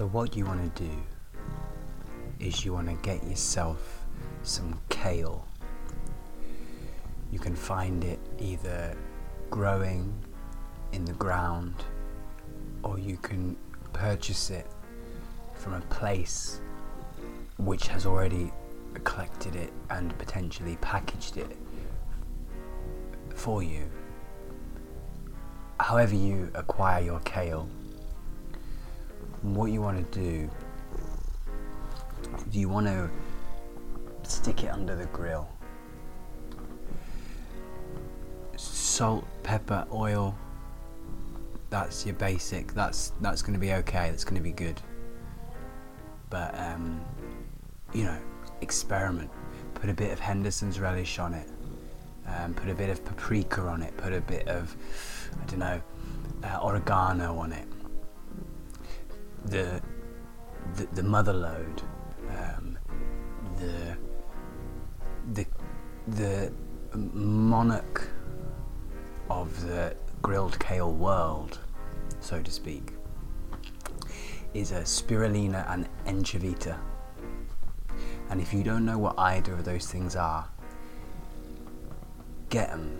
So, what you want to do is you want to get yourself some kale. You can find it either growing in the ground or you can purchase it from a place which has already collected it and potentially packaged it for you. However, you acquire your kale, what you want to do, do you want to stick it under the grill? Salt, pepper, oil. That's your basic. That's that's going to be okay. That's going to be good. But um, you know, experiment. Put a bit of Henderson's relish on it. Um, put a bit of paprika on it. Put a bit of, I don't know, uh, oregano on it. The the, the mother load. Um, the the the monarch of the grilled kale world, so to speak, is a spirulina and enchovita. And if you don't know what either of those things are, get them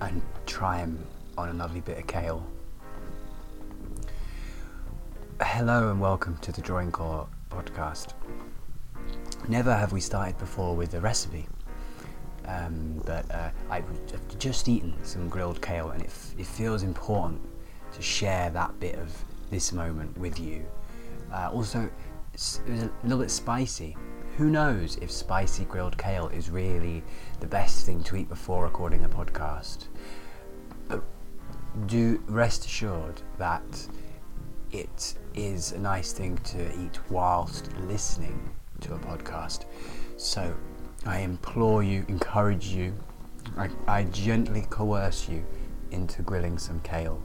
and try them on a lovely bit of kale. Hello and welcome to the Droincore podcast. Never have we started before with a recipe, um, but uh, I've just eaten some grilled kale and it, f- it feels important to share that bit of this moment with you. Uh, also, it's, it was a little bit spicy. Who knows if spicy grilled kale is really the best thing to eat before recording a podcast? But do rest assured that it is a nice thing to eat whilst listening to a podcast. So I implore you, encourage you, I, I gently coerce you into grilling some kale.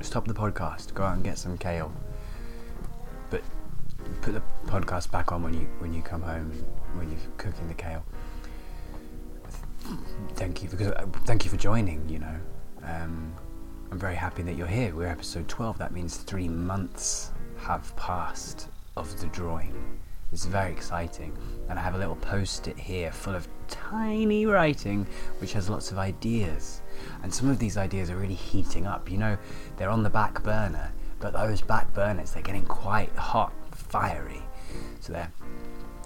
Stop the podcast, go out and get some kale. But put the podcast back on when you when you come home when you're cooking the kale. Thank you because uh, thank you for joining. You know, um, I'm very happy that you're here. We're episode 12. That means three months have passed of the drawing. It's very exciting, and I have a little post-it here full of tiny writing, which has lots of ideas. And some of these ideas are really heating up. You know, they're on the back burner, but those back burners they're getting quite hot, fiery. So they're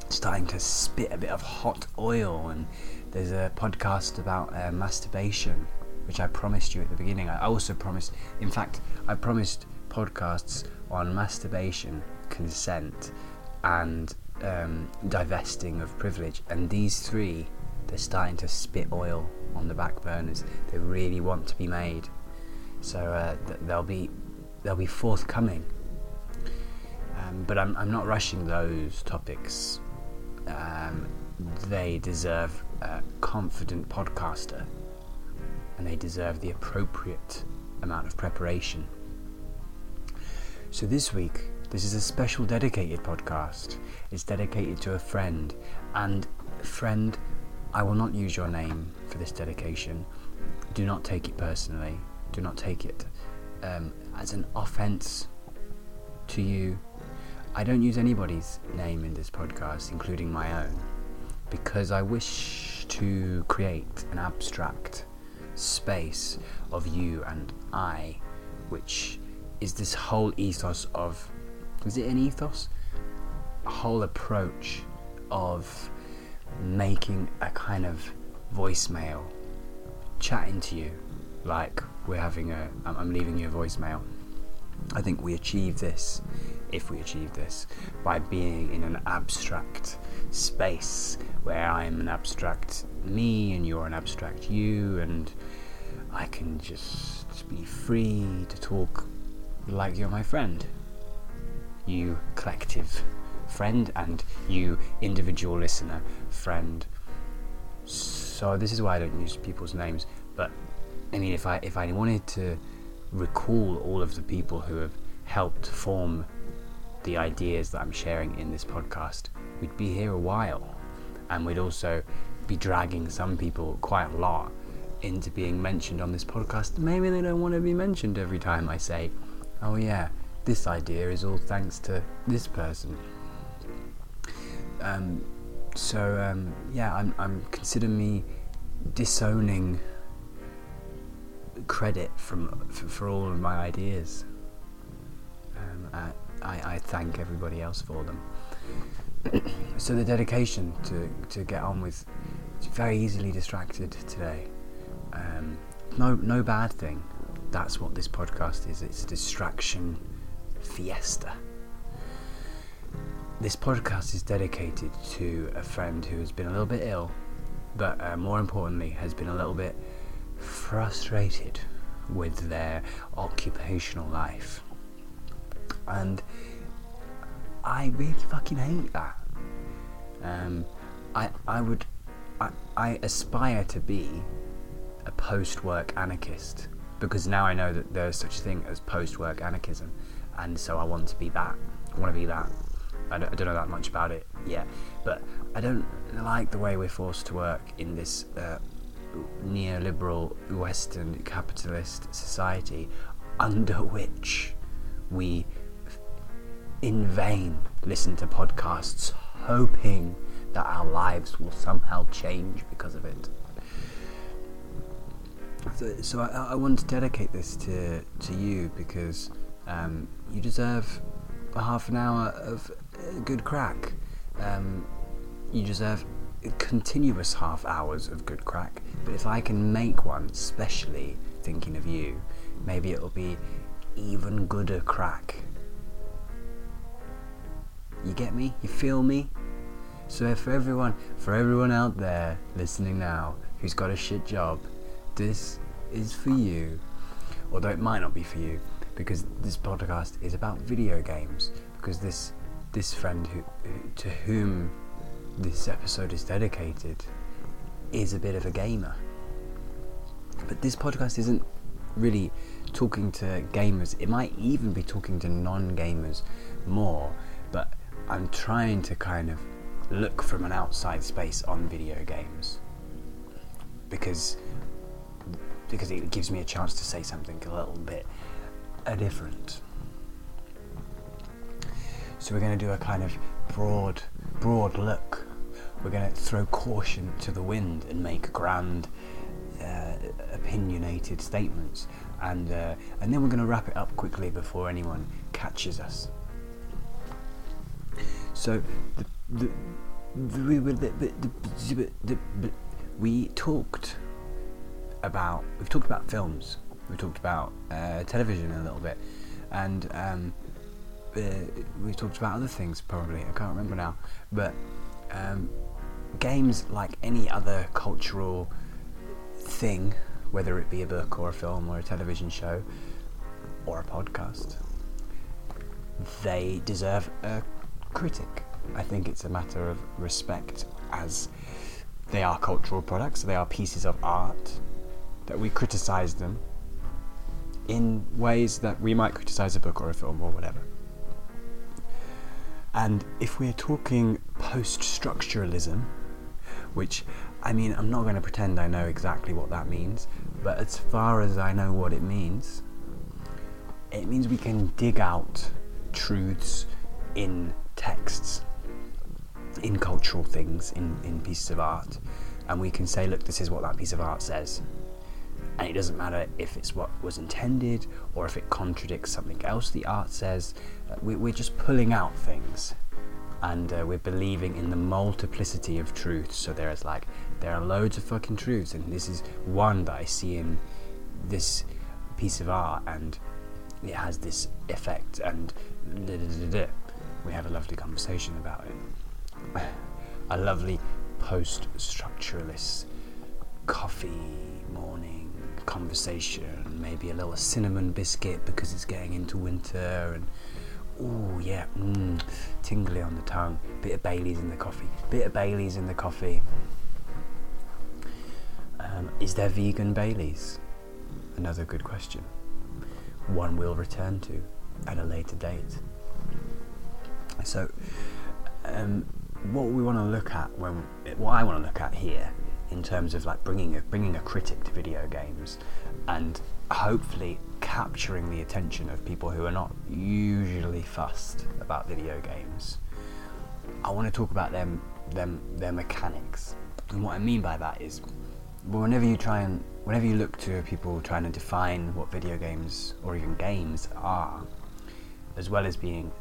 starting to spit a bit of hot oil. And there's a podcast about uh, masturbation, which I promised you at the beginning. I also promised, in fact, I promised podcasts on masturbation, consent, and um, divesting of privilege. And these three, they're starting to spit oil on the back burners. They really want to be made. So uh, th- they'll be they'll be forthcoming. Um, but I'm, I'm not rushing those topics. Um, they deserve a confident podcaster, and they deserve the appropriate amount of preparation. So this week, this is a special dedicated podcast. It's dedicated to a friend, and friend, I will not use your name for this dedication. Do not take it personally. Do not take it um, as an offense to you. I don't use anybody's name in this podcast, including my own, because I wish to create an abstract space of you and I, which is this whole ethos of. Is it an ethos? A whole approach of making a kind of voicemail, chatting to you like we're having a. I'm leaving you a voicemail. I think we achieve this, if we achieve this, by being in an abstract space where I'm an abstract me and you're an abstract you, and I can just be free to talk like you're my friend. You collective friend, and you individual listener friend. So this is why I don't use people's names, but I mean, if I if I wanted to recall all of the people who have helped form the ideas that I'm sharing in this podcast, we'd be here a while, and we'd also be dragging some people quite a lot into being mentioned on this podcast. Maybe they don't want to be mentioned every time I say, "Oh yeah, this idea is all thanks to this person. Um, so um, yeah, I'm, I'm consider me disowning credit from for, for all of my ideas. Um, I, I, I thank everybody else for them. so the dedication to, to get on with very easily distracted today. Um, no no bad thing. That's what this podcast is. It's distraction fiesta. This podcast is dedicated to a friend who has been a little bit ill, but uh, more importantly, has been a little bit frustrated with their occupational life. And I really fucking hate that. Um, I, I would, I, I aspire to be a post-work anarchist because now I know that there's such a thing as post-work anarchism, and so I want to be that. I want to be that. I don't, I don't know that much about it yet, but I don't like the way we're forced to work in this uh, neoliberal Western capitalist society under which we in vain listen to podcasts hoping that our lives will somehow change because of it. So, so I, I want to dedicate this to, to you because um, you deserve a half an hour of good crack. Um, you deserve continuous half hours of good crack. But if I can make one, especially thinking of you, maybe it'll be even gooder crack. You get me? You feel me? So for everyone, for everyone out there listening now who's got a shit job, this is for you. Although it might not be for you, because this podcast is about video games. Because this this friend who, to whom this episode is dedicated is a bit of a gamer. But this podcast isn't really talking to gamers. It might even be talking to non-gamers more, but I'm trying to kind of look from an outside space on video games because because it gives me a chance to say something a little bit different. So we're going to do a kind of broad broad look. We're going to throw caution to the wind and make grand uh, opinionated statements and uh, and then we're going to wrap it up quickly before anyone catches us. So the, the, the, we talked about we've talked about films, we talked about uh, television a little bit, and um, uh, we talked about other things probably. I can't remember now, but um, games like any other cultural thing, whether it be a book or a film or a television show or a podcast, they deserve a critic. I think it's a matter of respect as they are cultural products, they are pieces of art, that we criticize them in ways that we might criticize a book or a film or whatever. And if we're talking post structuralism, which I mean, I'm not going to pretend I know exactly what that means, but as far as I know what it means, it means we can dig out truths in texts, in cultural things, in, in pieces of art, and we can say, look, this is what that piece of art says. And it doesn't matter if it's what was intended or if it contradicts something else the art says. Uh, we, we're just pulling out things and uh, we're believing in the multiplicity of truths. So there's like, there are loads of fucking truths, and this is one that I see in this piece of art, and it has this effect, and da, da, da, we have a lovely conversation about it. a lovely post structuralist coffee morning conversation, maybe a little cinnamon biscuit because it's getting into winter, and oh yeah, mm, tingly on the tongue. Bit of Bailey's in the coffee. Bit of Bailey's in the coffee. Um, is there vegan Baileys? Another good question. One we'll return to at a later date. So, um, what we want to look at when what I want to look at here in terms of like bringing a bringing a critic to video games and hopefully capturing the attention of people who are not usually fussed about video games. I want to talk about them, them, their mechanics, and what I mean by that is, whenever you try and, whenever you look to people trying to define what video games or even games are, as well as being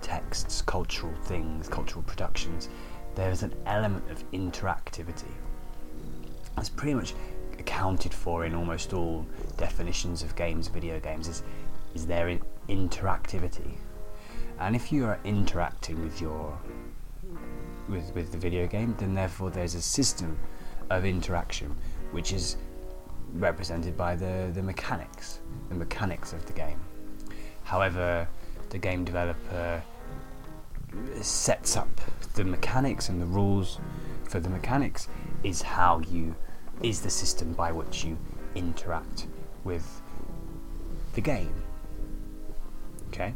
texts, cultural things, cultural productions, there is an element of interactivity. That's pretty much accounted for in almost all definitions of games, video games, is, is their interactivity. And if you are interacting with your with, with the video game, then therefore there's a system of interaction which is represented by the, the mechanics, the mechanics of the game. However, the game developer sets up the mechanics and the rules for the mechanics is how you is the system by which you interact with the game. Okay?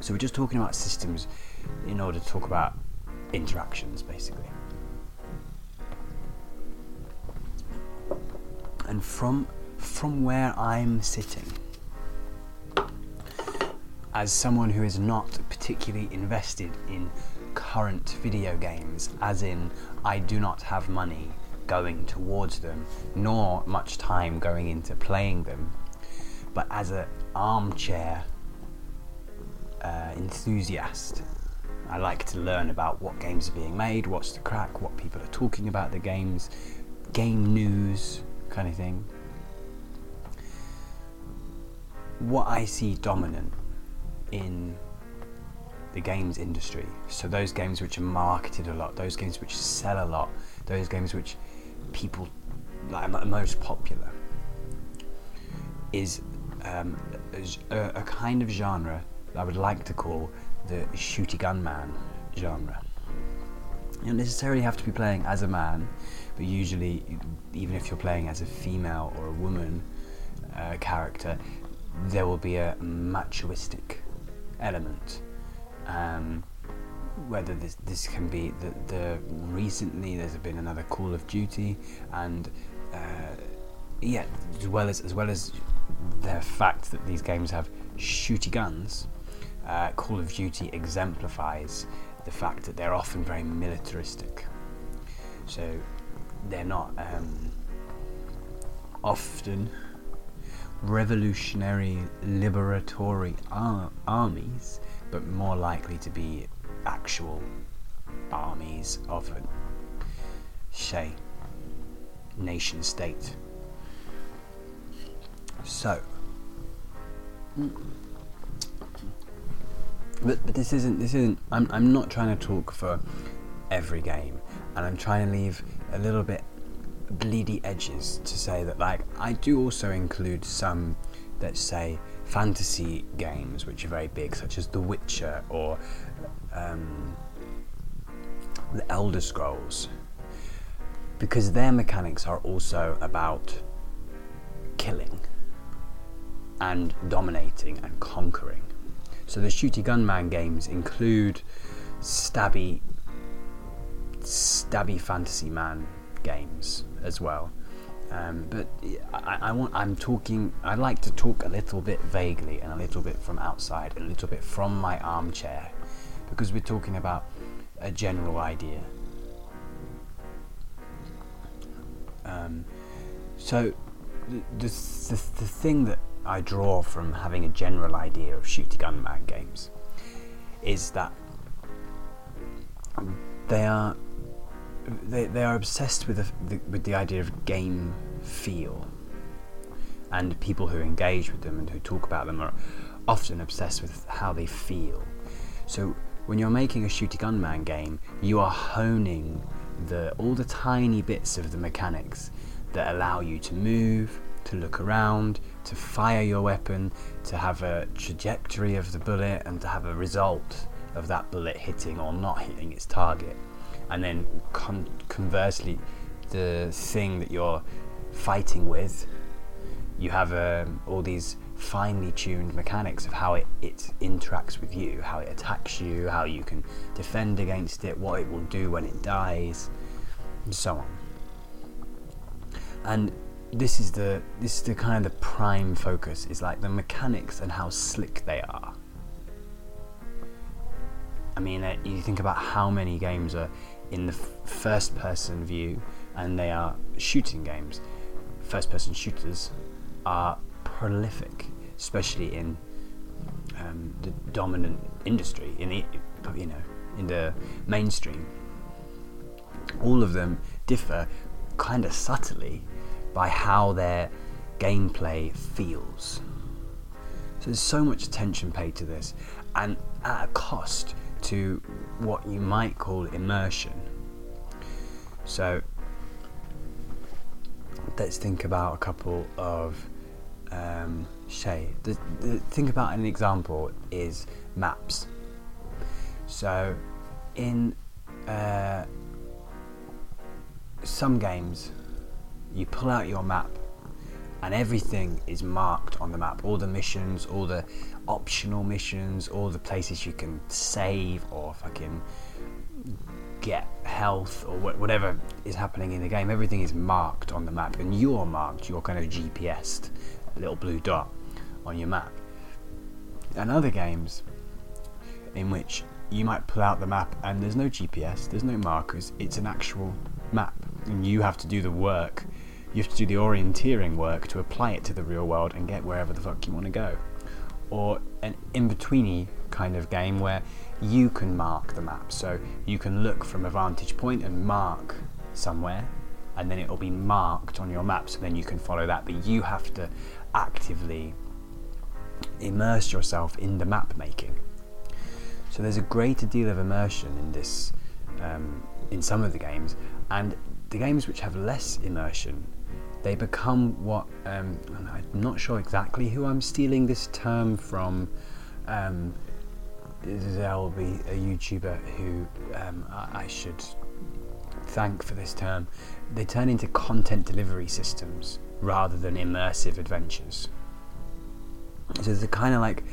So we're just talking about systems in order to talk about interactions basically. And from from where I'm sitting as someone who is not particularly invested in current video games, as in, I do not have money going towards them, nor much time going into playing them, but as an armchair uh, enthusiast, I like to learn about what games are being made, what's the crack, what people are talking about the games, game news, kind of thing. What I see dominant in the games industry. So those games which are marketed a lot, those games which sell a lot, those games which people like most popular, is um, a, a, kind of genre that I would like to call the shooty gun man genre. You don't necessarily have to be playing as a man, but usually, even if you're playing as a female or a woman uh, character, there will be a machoistic element. Um, whether this this can be the, the recently there's been another Call of Duty and uh, yeah as well as as well as the fact that these games have shooty guns uh, Call of Duty exemplifies the fact that they're often very militaristic. So they're not um, often revolutionary liberatory ar- armies, but more likely to be actual armies of a, say, nation state. So, but, but this isn't this isn't. I'm I'm not trying to talk for every game, and I'm trying to leave a little bit bleedy edges to say that like I do also include some that say fantasy games which are very big such as The Witcher or um, The Elder Scrolls because their mechanics are also about killing and dominating and conquering. So the shooty gunman games include stabby stabby fantasy man games as well. Um, but I, I, want. I'm talking. I like to talk a little bit vaguely and a little bit from outside, a little bit from my armchair, because we're talking about a general idea. Um, so, the, the, the, the thing that I draw from having a general idea of shooty gun man games is that they are they, they are obsessed with the, the, with the idea of game feel, and people who engage with them and who talk about them are often obsessed with how they feel. So when you're making a shooty gunman game, you are honing the all the tiny bits of the mechanics that allow you to move, to look around, to fire your weapon, to have a trajectory of the bullet, and to have a result of that bullet hitting or not hitting its target. And then con- conversely, the thing that you're fighting with, you have um, all these finely tuned mechanics of how it, it interacts with you, how it attacks you, how you can defend against it, what it will do when it dies, and so on. And this is the this is the kind of the prime focus is like the mechanics and how slick they are. I mean, uh, you think about how many games are in the first person view and they are shooting games. First person shooters are prolific, especially in um, the dominant industry, in the, you know, in the mainstream. All of them differ kind of subtly by how their gameplay feels. So there's so much attention paid to this, and at a cost to what you might call immersion. So let's think about a couple of um. The, the think about an example is maps. So in uh, some games, you pull out your map and everything is marked on the map all the missions all the optional missions all the places you can save or fucking get health or whatever is happening in the game everything is marked on the map and you're marked you're kind of gpsed little blue dot on your map and other games in which you might pull out the map and there's no gps there's no markers it's an actual map and you have to do the work you have to do the orienteering work to apply it to the real world and get wherever the fuck you want to go. Or an in betweeny kind of game where you can mark the map. So you can look from a vantage point and mark somewhere, and then it will be marked on your map, so then you can follow that. But you have to actively immerse yourself in the map making. So there's a greater deal of immersion in this, um, in some of the games, and the games which have less immersion they become what um, I'm not sure exactly who I'm stealing this term from. Um, there'll be a YouTuber who um, I, I should thank for this term. They turn into content delivery systems rather than immersive adventures. So it's a kind of like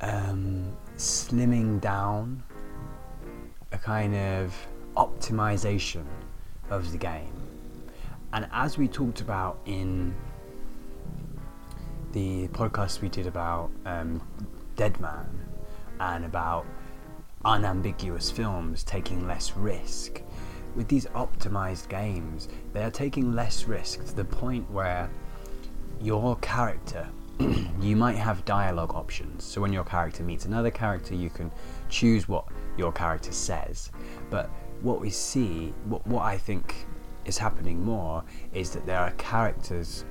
um, slimming down, a kind of optimization of the game and as we talked about in the podcast we did about um, Dead Man and about unambiguous films taking less risk, with these optimized games, they are taking less risk to the point where your character, you might have dialogue options. So when your character meets another character, you can choose what your character says. But what we see, what, what I think is happening more is that there are characters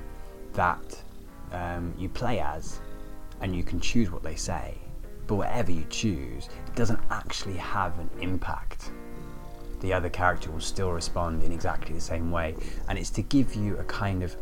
that um, you play as and you can choose what they say. But whatever you choose, it doesn't actually have an impact. The other character will still respond in exactly the same way, and it's to give you a kind of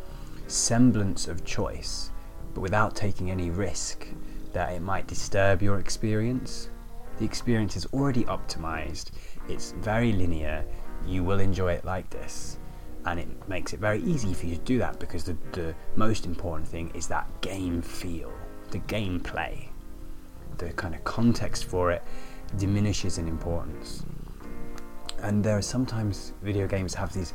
semblance of choice, but without taking any risk that it might disturb your experience. The experience is already optimized, it's very linear, you will enjoy it like this and it makes it very easy for you to do that because the, the most important thing is that game feel, the gameplay. The kind of context for it diminishes in importance. And there are sometimes video games have these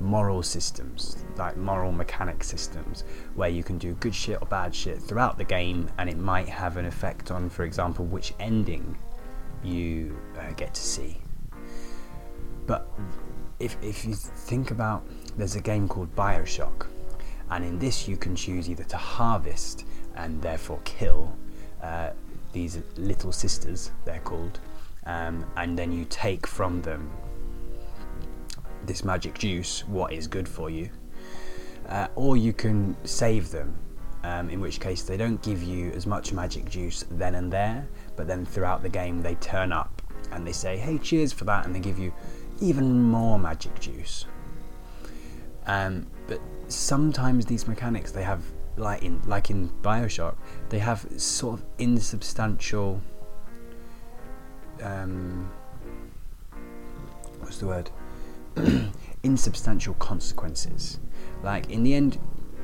moral systems, like moral mechanic systems, where you can do good shit or bad shit throughout the game, and it might have an effect on, for example, which ending you uh, get to see. But if, if you think about there's a game called Bioshock, and in this you can choose either to harvest and therefore kill uh, these little sisters, they're called, um, and then you take from them this magic juice, what is good for you, uh, or you can save them. Um, in which case, they don't give you as much magic juice then and there, but then throughout the game, they turn up and they say, Hey, cheers for that, and they give you even more magic juice. Um, but sometimes these mechanics they have like in like in Bioshock, they have sort of insubstantial. Um, what's the word? insubstantial consequences. Like in the end,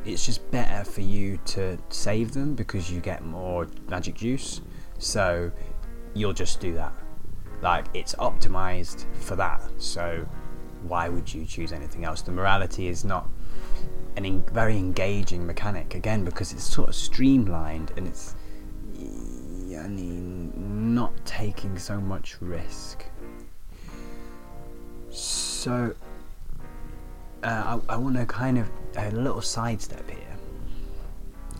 it's just better for you to save them because you get more magic juice. So you'll just do that. Like it's optimized for that. So why would you choose anything else? The morality is not an very engaging mechanic again because it's sort of streamlined and it's I mean, not taking so much risk. So, uh, I, I want to kind of a little sidestep here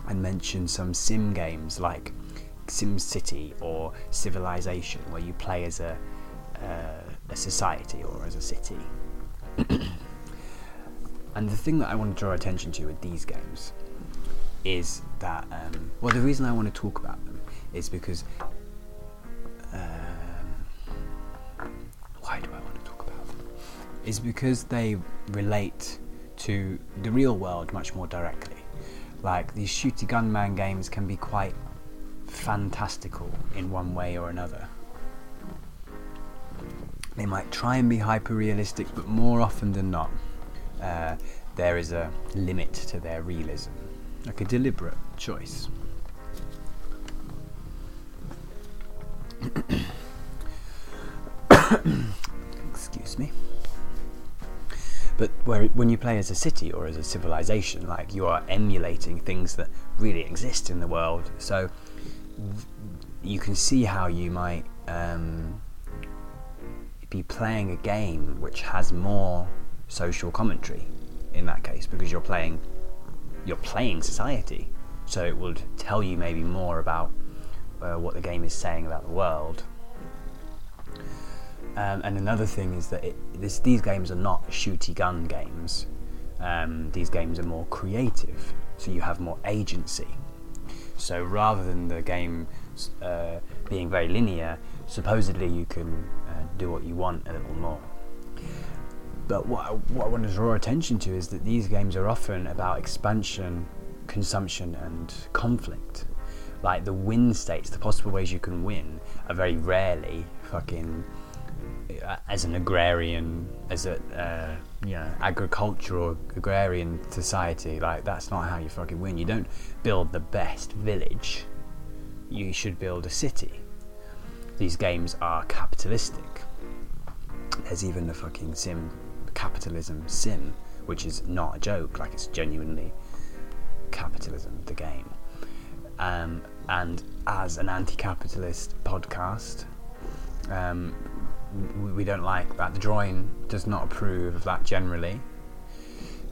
and mention some sim games like Sim City or Civilization, where you play as a uh, a society or as a city. and the thing that I want to draw attention to with these games is that um, well, the reason I want to talk about them is because um, Is because they relate to the real world much more directly. Like these shooty gunman games can be quite fantastical in one way or another. They might try and be hyper realistic, but more often than not, uh, there is a limit to their realism, like a deliberate choice. Excuse me. But where, when you play as a city or as a civilization, like you are emulating things that really exist in the world. So you can see how you might um, be playing a game which has more social commentary in that case because you're playing you're playing society so it would tell you maybe more about uh, what the game is saying about the world um, and another thing is that it, this, these games are not shooty gun games um, these games are more creative so you have more agency so rather than the game uh, being very linear, supposedly you can uh, do what you want a little more. But what I, what I want to draw attention to is that these games are often about expansion, consumption, and conflict. Like the win states, the possible ways you can win, are very rarely fucking as an agrarian, as a uh, you know agricultural agrarian society. Like that's not how you fucking win. You don't build the best village. You should build a city. These games are capitalistic. There's even a fucking sim, capitalism sim, which is not a joke. Like it's genuinely capitalism, the game. Um, and as an anti-capitalist podcast, um, we don't like that. The drawing does not approve of that generally.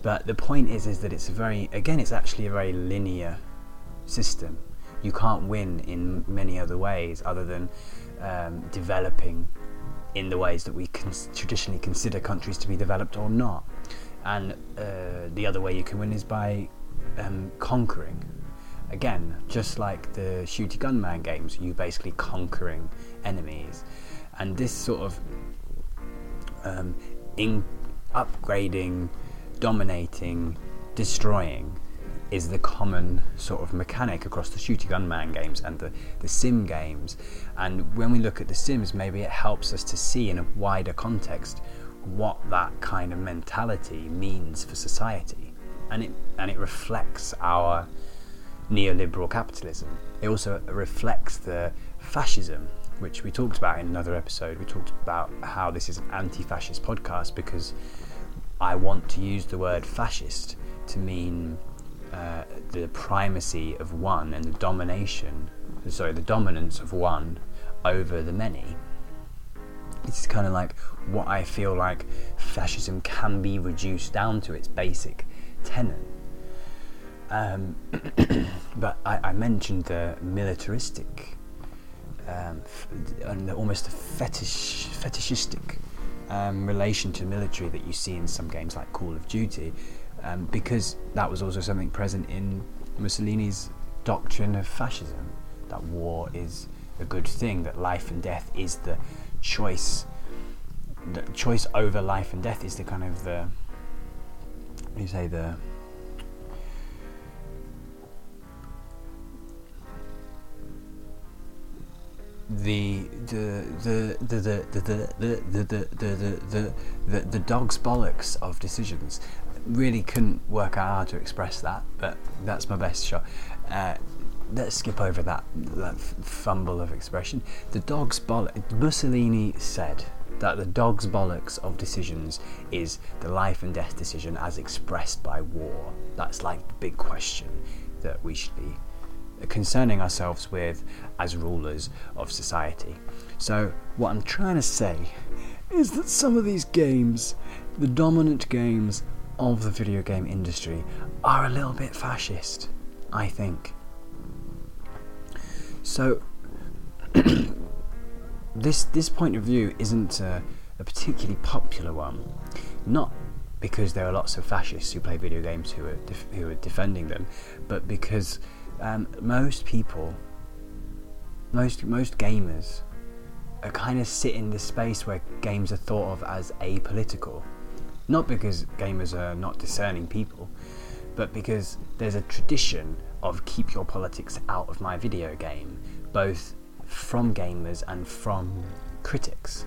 But the point is, is that it's a very, again, it's actually a very linear system. You can't win in many other ways other than um, developing in the ways that we cons- traditionally consider countries to be developed or not. And uh, the other way you can win is by um, conquering. Again, just like the shooty gunman games, you're basically conquering enemies and this sort of um, in upgrading, dominating, destroying is the common sort of mechanic across the shooty gunman games and the, the sim games. And when we look at the sims, maybe it helps us to see in a wider context what that kind of mentality means for society. And it and it reflects our neoliberal capitalism. It also reflects the fascism which we talked about in another episode. We talked about how this is an anti fascist podcast because I want to use the word fascist to mean uh, the primacy of one and the domination, sorry, the dominance of one over the many. It's kind of like what I feel like fascism can be reduced down to its basic tenet. Um, but I, I mentioned the militaristic um, almost a fetish, fetishistic um, relation to military that you see in some games like Call of Duty, um, because that was also something present in Mussolini's doctrine of fascism that war is a good thing, that life and death is the choice. The choice over life and death is the kind of the, you say the the the the the the the the the the dog's bollocks of decisions really couldn't work out how to express that but that's my best shot uh, let's skip over that that fumble of expression the dog's bollock Mussolini said that the dog's bollocks of decisions is the life and death decision as expressed by war. That's like the big question that we should be concerning ourselves with as rulers of society. So, what I'm trying to say is that some of these games, the dominant games of the video game industry, are a little bit fascist, I think. So, this this point of view isn't a, a particularly popular one, not because there are lots of fascists who play video games who are def- who are defending them, but because um, most people, most most gamers, are kind of sit in this space where games are thought of as apolitical, not because gamers are not discerning people, but because there's a tradition of keep your politics out of my video game, both from gamers and from critics.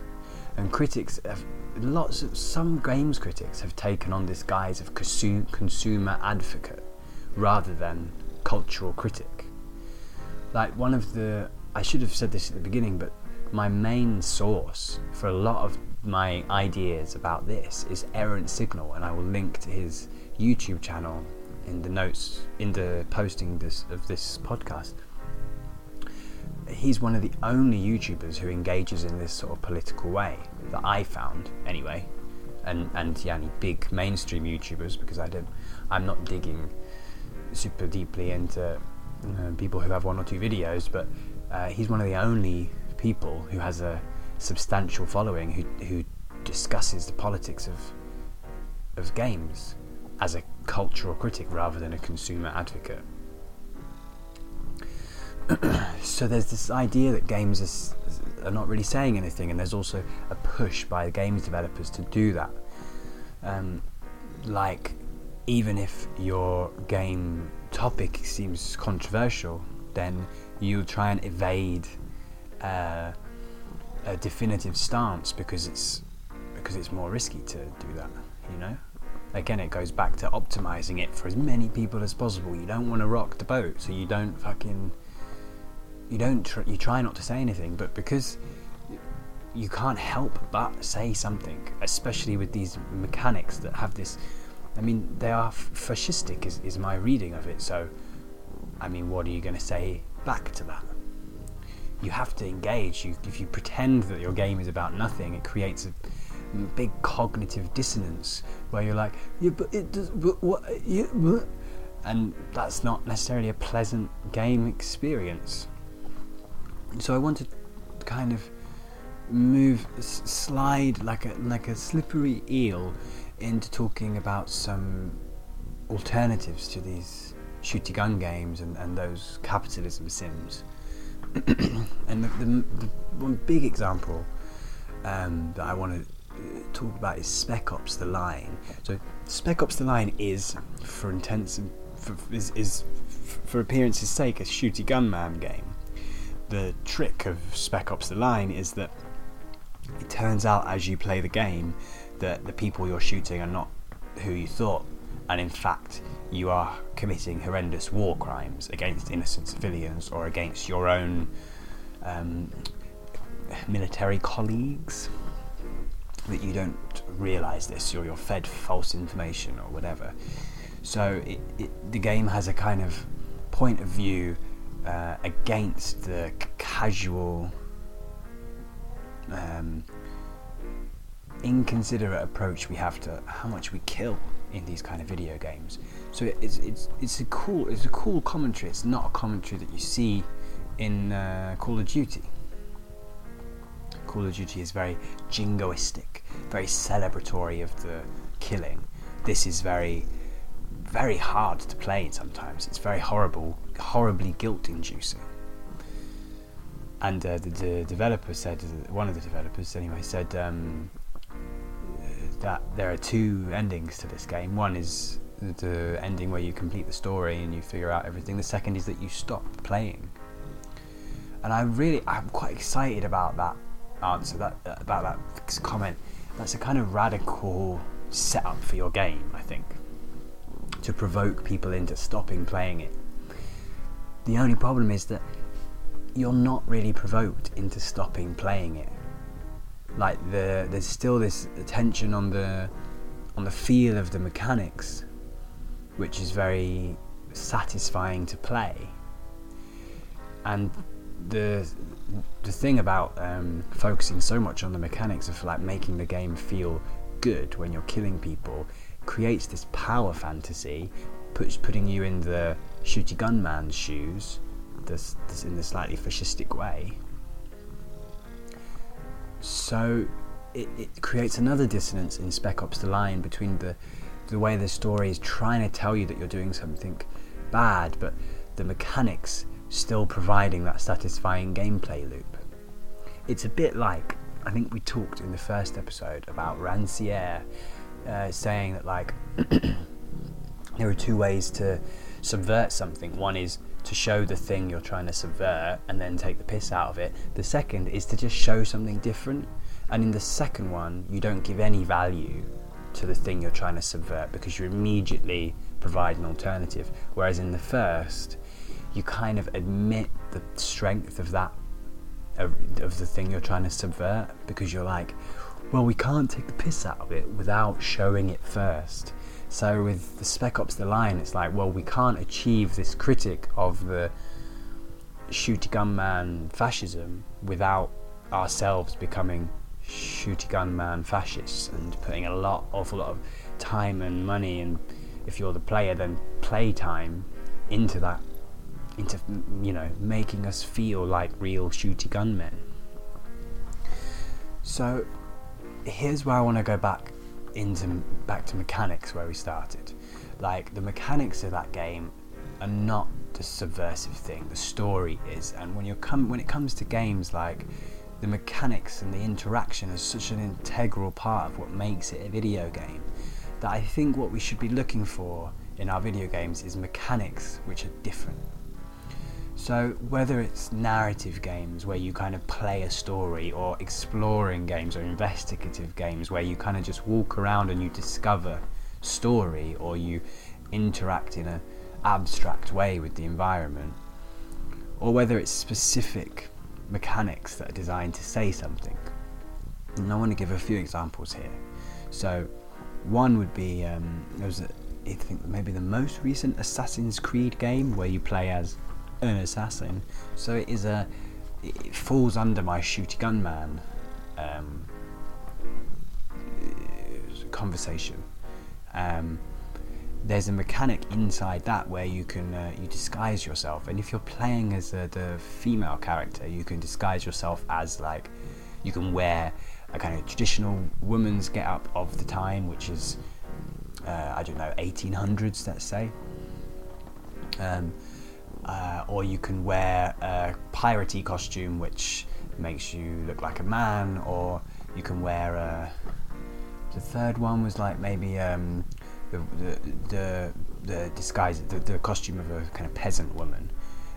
And critics have lots of some games critics have taken on this guise of consumer advocate rather than cultural critic. Like one of the I should have said this at the beginning, but my main source for a lot of my ideas about this is Errant Signal, and I will link to his YouTube channel in the notes in the posting this of this podcast he's one of the only YouTubers who engages in this sort of political way that I found anyway, and and yeah, any big mainstream YouTubers because I don't, I'm not digging super deeply into people who have one or two videos, but uh, he's one of the only people who has a substantial following who who discusses the politics of of games as a cultural critic rather than a consumer advocate. so there's this idea that games are, are, not really saying anything, and there's also a push by the games developers to do that. Um, like, even if your game topic seems controversial, then you try and evade uh, a definitive stance because it's because it's more risky to do that. You know. Again, it goes back to optimizing it for as many people as possible. You don't want to rock the boat, so you don't fucking you don't tr- you try not to say anything, but because you can't help but say something, especially with these mechanics that have this. I mean, they are fascistic, is, is my reading of it. So, I mean, what are you going to say back to that? You have to engage. You, if you pretend that your game is about nothing, it creates a big cognitive dissonance where you're like, yeah, but it does, but what, yeah, but, and that's not necessarily a pleasant game experience so I wanted to kind of move, slide like a like a slippery eel into talking about some alternatives to these shooty gun games and, and those capitalism sims. and the, the, the, one big example um, that I want to talk about is Spec Ops: The Line. So Spec Ops: The Line is, for intents and for, is, is for appearance's sake, a shooty gunman game the trick of Spec Ops The Line is that it turns out as you play the game that the people you're shooting are not who you thought, and in fact, you are committing horrendous war crimes against innocent civilians or against your own um, military colleagues. That you don't realise this, or you're fed false information, or whatever. So it, it, the game has a kind of point of view uh, against the casual, um, inconsiderate approach we have to how much we kill in these kind of video games. So it's it's it's a cool it's a cool commentary. It's not a commentary that you see in uh, Call of Duty. Call of Duty is very jingoistic, very celebratory of the killing. This is very very hard to play sometimes. It's very horrible, horribly guilt inducing. And uh, the, the, developer said, one of the developers anyway, said um, that there are two endings to this game. One is the ending where you complete the story and you figure out everything. The second is that you stop playing. And I really, I'm quite excited about that answer, that about that comment. That's a kind of radical setup for your game, I think to provoke people into stopping playing it. The only problem is that you're not really provoked into stopping playing it. Like the there's still this attention on the on the feel of the mechanics, which is very satisfying to play. And the the thing about um, focusing so much on the mechanics of like making the game feel good when you're killing people creates this power fantasy, puts putting you in the shooty gunman's shoes, this, this in the slightly fascistic way. So it, it creates another dissonance in Spec Ops: The Line between the the way the story is trying to tell you that you're doing something bad, but the mechanics still providing that satisfying gameplay loop. It's a bit like I think we talked in the first episode about Rancière uh, saying that like there are two ways to subvert something. One is to show the thing you're trying to subvert and then take the piss out of it. The second is to just show something different. And in the second one, you don't give any value to the thing you're trying to subvert because you immediately provide an alternative. Whereas in the first, you kind of admit the strength of that of, of the thing you're trying to subvert because you're like, well, we can't take the piss out of it without showing it first. So with the Spec Ops: The Line, it's like, well, we can't achieve this critic of the shooty gunman fascism without ourselves becoming shooty gunman fascists and putting a lot, awful lot of time and money and if you're the player, then play time into that, into you know making us feel like real shooty gunmen. So here's where I want to go back into back to mechanics where we started. Like the mechanics of that game are not the subversive thing. The story is, and when you come when it comes to games like the mechanics and the interaction is such an integral part of what makes it a video game that I think what we should be looking for in our video games is mechanics which are different. So, whether it's narrative games where you kind of play a story, or exploring games, or investigative games where you kind of just walk around and you discover story, or you interact in an abstract way with the environment, or whether it's specific mechanics that are designed to say something. And I want to give a few examples here. So, one would be um, there was a, I think maybe the most recent Assassin's Creed game where you play as an assassin. So it is a it falls under my shooty gunman um, conversation. Um, there's a mechanic inside that where you can uh, you disguise yourself, and if you're playing as the female character, you can disguise yourself as like you can wear a kind of traditional woman's get up of the time, which is uh, I don't know 1800s, let's say. Um, uh, or you can wear a piratey costume which makes you look like a man, or you can wear a. The third one was like maybe um, the, the, the the disguise, the, the costume of a kind of peasant woman.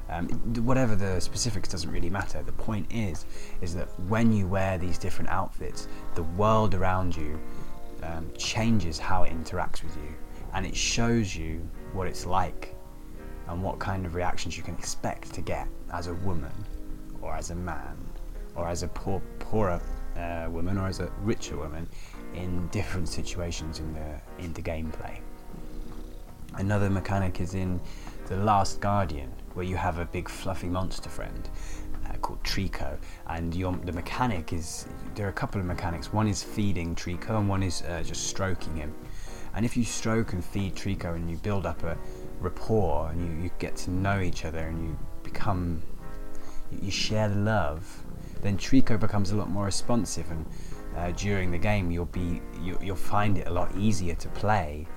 Um, whatever the specifics doesn't really matter. The point is, is that when you wear these different outfits, the world around you um, changes how it interacts with you, and it shows you what it's like and what kind of reactions you can expect to get as a woman, or as a man, or as a poor, poorer uh, woman, or as a richer woman in different situations in the in the gameplay. Another mechanic is in The Last Guardian, where you have a big fluffy monster friend uh, called Trico, and your, the mechanic is there are a couple of mechanics. One is feeding Trico, and one is uh, just stroking him. And if you stroke and feed Trico, and you build up a rapport and you, you get to know each other and you become you share the love then Trico becomes a lot more responsive and uh, during the game you'll be you, will find it a lot easier to play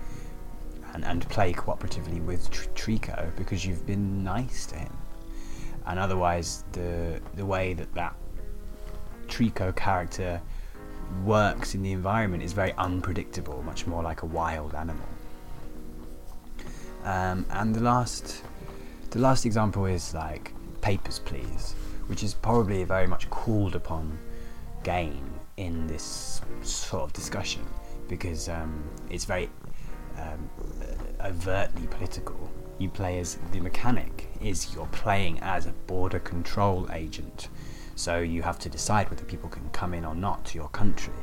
and, and play cooperatively with Tr- Trico because you've been nice to him. And otherwise the the way that that Trico character works in the environment is very unpredictable much more like a wild animal um, and the last, the last example is like Papers, Please, which is probably a very much called upon game in this sort of discussion because um, it's very um, overtly political. You play as the mechanic is you're playing as a border control agent. So you have to decide whether people can come in or not to your country.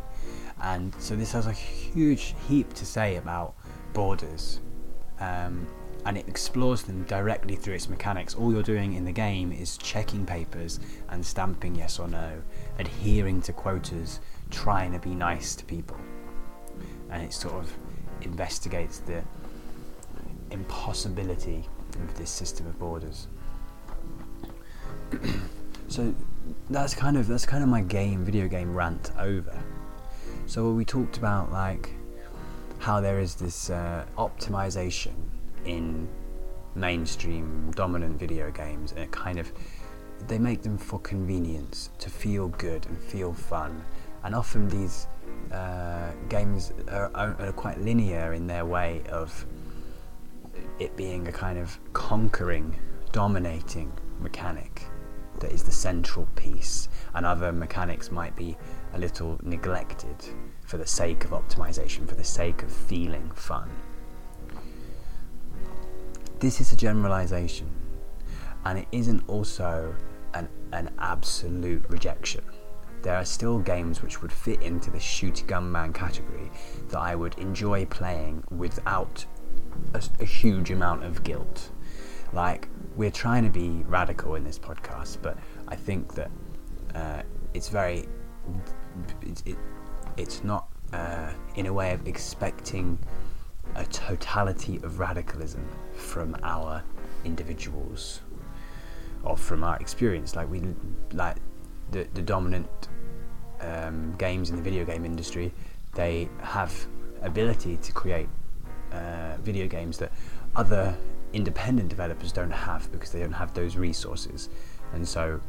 And so this has a huge heap to say about borders. Um, and it explores them directly through its mechanics. All you're doing in the game is checking papers and stamping yes or no, adhering to quotas, trying to be nice to people. And it sort of investigates the impossibility of this system of borders. so that's kind of that's kind of my game video game rant over. So we talked about like how there is this uh, optimization in mainstream dominant video games and it kind of they make them for convenience to feel good and feel fun. And often these uh, games are, are, quite linear in their way of it being a kind of conquering dominating mechanic that is the central piece. And other mechanics might be a little neglected for the sake of optimization for the sake of feeling fun this is a generalization, and it isn't also an, an absolute rejection. There are still games which would fit into the shoot gunman category that I would enjoy playing without a, a huge amount of guilt. Like, we're trying to be radical in this podcast, but I think that uh, it's very. It, it, it's not uh, in a way of expecting a totality of radicalism from our individuals or from our experience. Like we like the the dominant um, games in the video game industry, they have ability to create uh, video games that other independent developers don't have because they don't have those resources, and so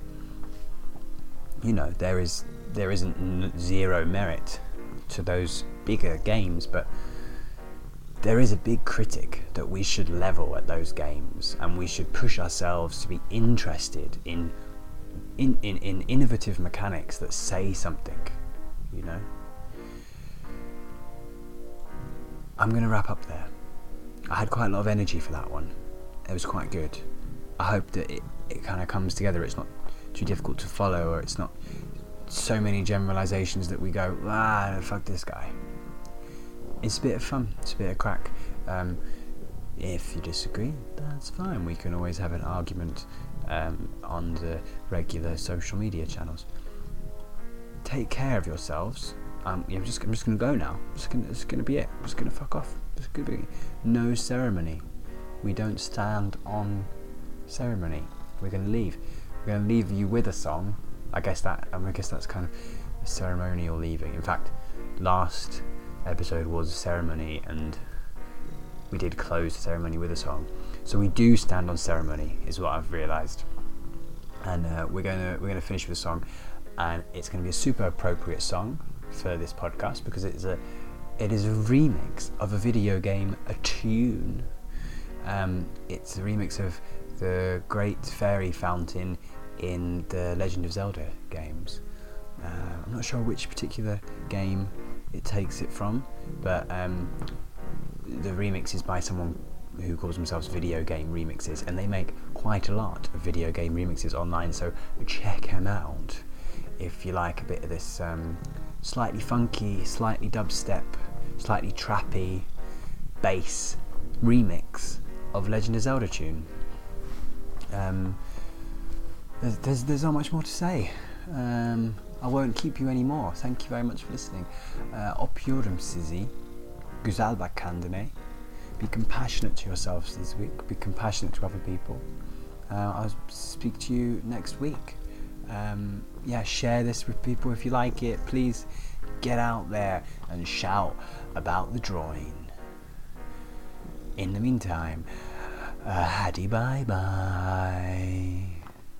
you know there is there isn't zero merit to those bigger games, but there is a big critic that we should level at those games and we should push ourselves to be interested in in, in, in innovative mechanics that say something, you know? I'm going to wrap up there. I had quite a lot of energy for that one. It was quite good. I hope that it, it kind of comes together. It's not too difficult to follow, or it's not so many generalizations that we go, ah, fuck this guy it's a bit of fun, it's a bit of crack. Um, if you disagree, that's fine. We can always have an argument um, on the regular social media channels. Take care of yourselves. Um, yeah, I'm just, I'm just gonna go now. It's gonna, gonna be it. I'm just gonna fuck off. It's gonna be no ceremony. We don't stand on ceremony. We're gonna leave. We're gonna leave you with a song. I guess that, I guess that's kind of a ceremonial leaving. In fact, last episode was a ceremony, and we did close the ceremony with a song. So we do stand on ceremony, is what I've realised. And uh, we're gonna we're gonna finish with a song, and it's gonna be a super appropriate song for this podcast because it's a it is a remix of a video game, a tune. Um, it's a remix of the Great Fairy Fountain in the Legend of Zelda games. Uh, I'm not sure which particular game it takes it from, but um, the remix is by someone who calls themselves Video Game Remixes, and they make quite a lot of video game remixes online. So check them out if you like a bit of this um, slightly funky, slightly dubstep, slightly trappy bass remix of Legend of Zelda tune. Um, there's, there's, there's not much more to say. Um, I won't keep you anymore. Thank you very much for listening. Uh, sizi. Güzel bak. Be compassionate to yourselves this week. Be compassionate to other people. Uh, I'll speak to you next week. Um, yeah, share this with people if you like it. Please get out there and shout about the drawing. In the meantime, uh, bye bye.